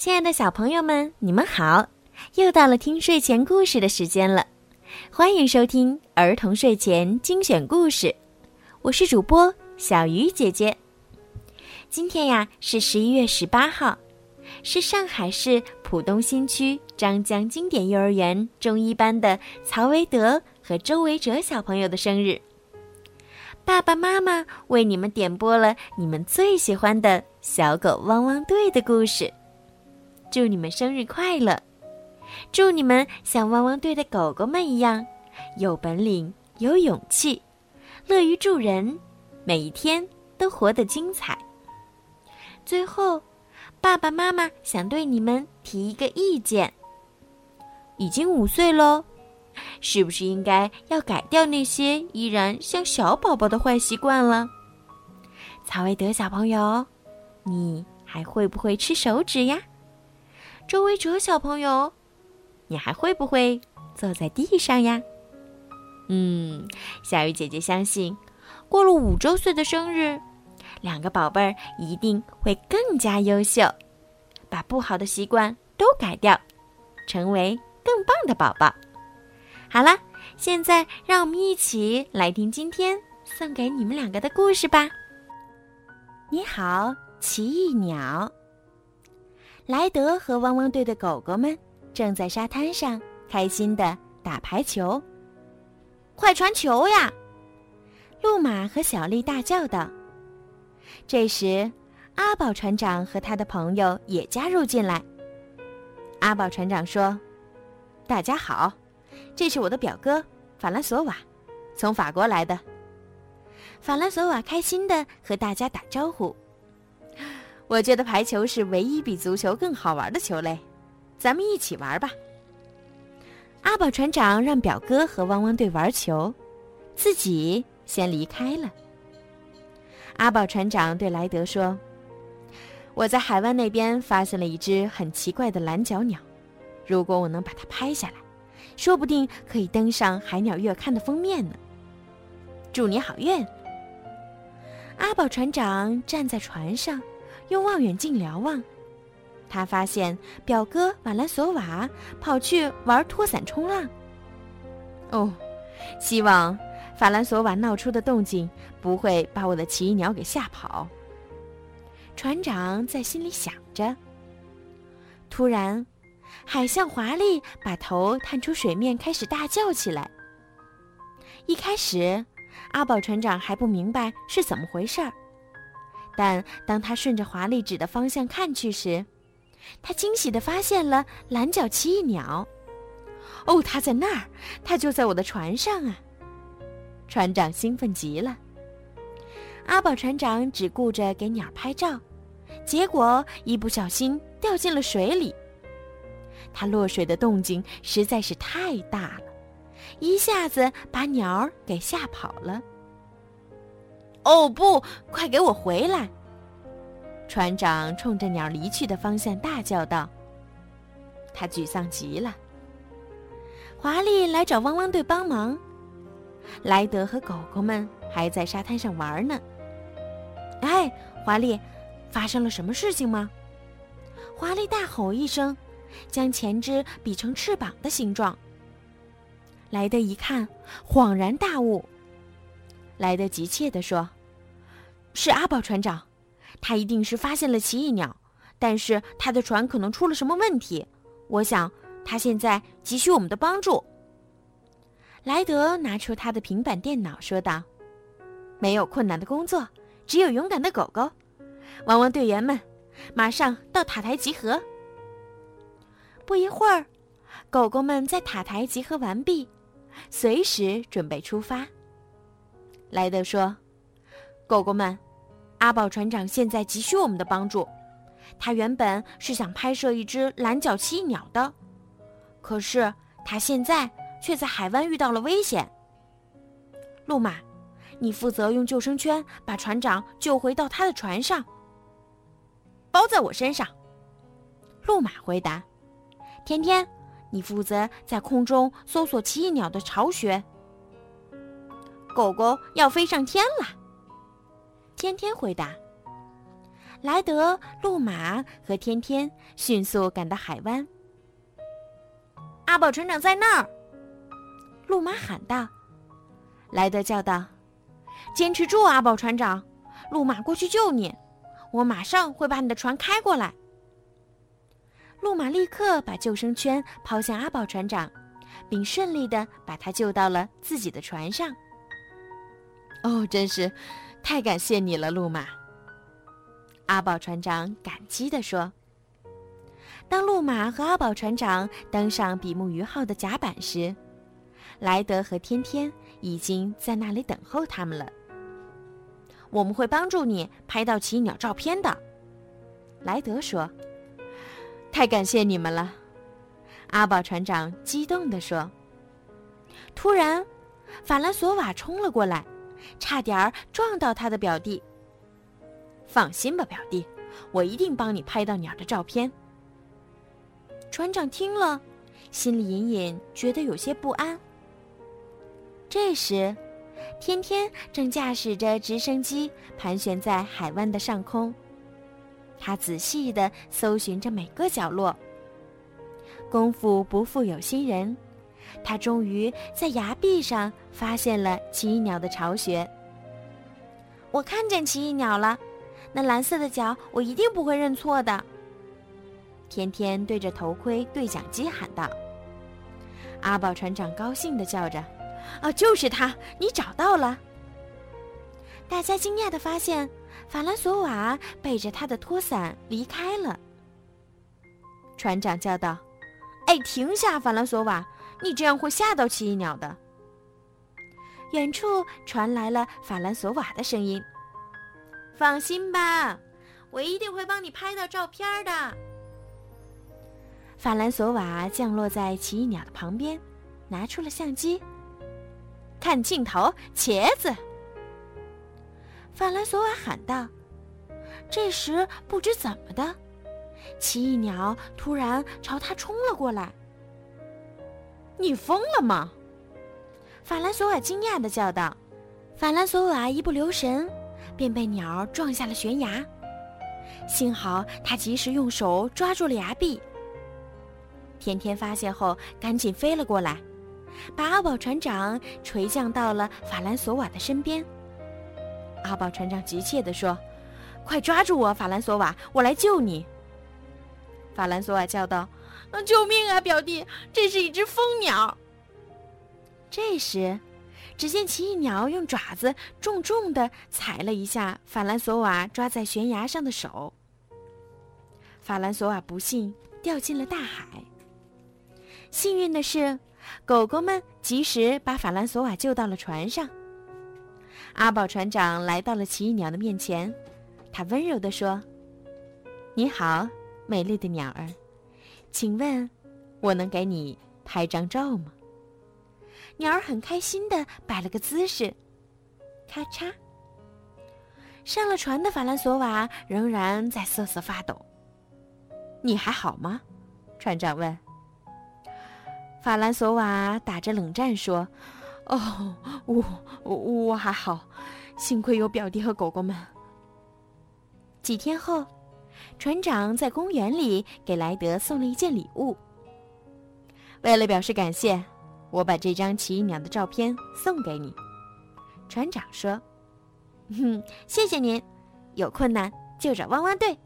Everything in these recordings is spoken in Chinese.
亲爱的小朋友们，你们好！又到了听睡前故事的时间了，欢迎收听儿童睡前精选故事。我是主播小鱼姐姐。今天呀是十一月十八号，是上海市浦东新区张江经典幼儿园中一班的曹维德和周维哲小朋友的生日。爸爸妈妈为你们点播了你们最喜欢的小狗汪汪队的故事，祝你们生日快乐！祝你们像汪汪队的狗狗们一样，有本领、有勇气，乐于助人，每一天都活得精彩。最后，爸爸妈妈想对你们提一个意见：已经五岁喽。是不是应该要改掉那些依然像小宝宝的坏习惯了？曹维德小朋友，你还会不会吃手指呀？周维哲小朋友，你还会不会坐在地上呀？嗯，小鱼姐姐相信，过了五周岁的生日，两个宝贝儿一定会更加优秀，把不好的习惯都改掉，成为更棒的宝宝。好了，现在让我们一起来听今天送给你们两个的故事吧。你好，奇异鸟。莱德和汪汪队的狗狗们正在沙滩上开心的打排球。快传球呀！路马和小丽大叫道。这时，阿宝船长和他的朋友也加入进来。阿宝船长说：“大家好。”这是我的表哥法兰索瓦，从法国来的。法兰索瓦开心的和大家打招呼。我觉得排球是唯一比足球更好玩的球类，咱们一起玩吧。阿宝船长让表哥和汪汪队玩球，自己先离开了。阿宝船长对莱德说：“我在海湾那边发现了一只很奇怪的蓝脚鸟，如果我能把它拍下来。”说不定可以登上《海鸟月刊》的封面呢。祝你好运！阿宝船长站在船上，用望远镜瞭望，他发现表哥瓦兰索瓦跑去玩拖伞冲浪。哦，希望法兰索瓦闹出的动静不会把我的奇异鸟给吓跑。船长在心里想着。突然。海象华丽把头探出水面，开始大叫起来。一开始，阿宝船长还不明白是怎么回事儿，但当他顺着华丽指的方向看去时，他惊喜地发现了蓝脚奇异鸟。哦，它在那儿，它就在我的船上啊！船长兴奋极了。阿宝船长只顾着给鸟拍照，结果一不小心掉进了水里。它落水的动静实在是太大了，一下子把鸟儿给吓跑了。哦不，快给我回来！船长冲着鸟离去的方向大叫道。他沮丧极了。华丽来找汪汪队帮忙，莱德和狗狗们还在沙滩上玩呢。哎，华丽，发生了什么事情吗？华丽大吼一声。将前肢比成翅膀的形状。莱德一看，恍然大悟。莱德急切地说：“是阿宝船长，他一定是发现了奇异鸟，但是他的船可能出了什么问题。我想他现在急需我们的帮助。”莱德拿出他的平板电脑说道：“没有困难的工作，只有勇敢的狗狗。汪汪队员们，马上到塔台集合。”不一会儿，狗狗们在塔台集合完毕，随时准备出发。莱德说：“狗狗们，阿宝船长现在急需我们的帮助。他原本是想拍摄一只蓝脚奇异鸟的，可是他现在却在海湾遇到了危险。路马，你负责用救生圈把船长救回到他的船上。包在我身上。”路马回答。天天，你负责在空中搜索奇异鸟的巢穴。狗狗要飞上天了。天天回答。莱德、路马和天天迅速赶到海湾。阿宝船长在那儿，路马喊道。莱德叫道：“坚持住，阿宝船长！路马过去救你，我马上会把你的船开过来。”路马立刻把救生圈抛向阿宝船长，并顺利的把他救到了自己的船上。哦，真是太感谢你了，路马！阿宝船长感激地说。当路马和阿宝船长登上比目鱼号的甲板时，莱德和天天已经在那里等候他们了。我们会帮助你拍到奇鸟照片的，莱德说。太感谢你们了，阿宝船长激动地说。突然，法兰索瓦冲了过来，差点儿撞到他的表弟。放心吧，表弟，我一定帮你拍到鸟的照片。船长听了，心里隐隐觉得有些不安。这时，天天正驾驶着直升机盘旋在海湾的上空。他仔细地搜寻着每个角落。功夫不负有心人，他终于在崖壁上发现了奇异鸟的巢穴。我看见奇异鸟了，那蓝色的脚我一定不会认错的。天天对着头盔对讲机喊道：“阿宝船长高兴地叫着，啊，就是他！你找到了！”大家惊讶地发现。法兰索瓦背着他的拖伞离开了。船长叫道：“哎，停下，法兰索瓦！你这样会吓到奇异鸟的。”远处传来了法兰索瓦的声音：“放心吧，我一定会帮你拍到照片的。”法兰索瓦降落在奇异鸟的旁边，拿出了相机，看镜头，茄子。法兰索瓦喊道：“这时，不知怎么的，奇异鸟突然朝他冲了过来。你疯了吗？”法兰索瓦惊讶的叫道。法兰索瓦一不留神，便被鸟撞下了悬崖。幸好他及时用手抓住了崖壁。天天发现后，赶紧飞了过来，把阿宝船长垂降到了法兰索瓦的身边。阿宝船长急切地说：“快抓住我，法兰索瓦，我来救你！”法兰索瓦叫道：“救命啊，表弟！这是一只蜂鸟。”这时，只见奇异鸟用爪子重重地踩了一下法兰索瓦抓在悬崖上的手，法兰索瓦不幸掉进了大海。幸运的是，狗狗们及时把法兰索瓦救到了船上。阿宝船长来到了奇异鸟的面前，他温柔地说：“你好，美丽的鸟儿，请问，我能给你拍张照吗？”鸟儿很开心地摆了个姿势，咔嚓。上了船的法兰索瓦仍然在瑟瑟发抖。“你还好吗？”船长问。法兰索瓦打着冷战说。哦，我我我还好，幸亏有表弟和狗狗们。几天后，船长在公园里给莱德送了一件礼物。为了表示感谢，我把这张奇异鸟的照片送给你。船长说：“哼，谢谢您。有困难就找汪汪队。”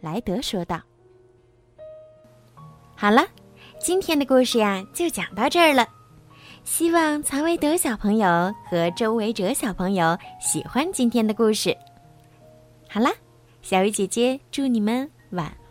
莱德说道。好了，今天的故事呀，就讲到这儿了。希望曹维德小朋友和周维哲小朋友喜欢今天的故事。好啦，小鱼姐姐祝你们晚安。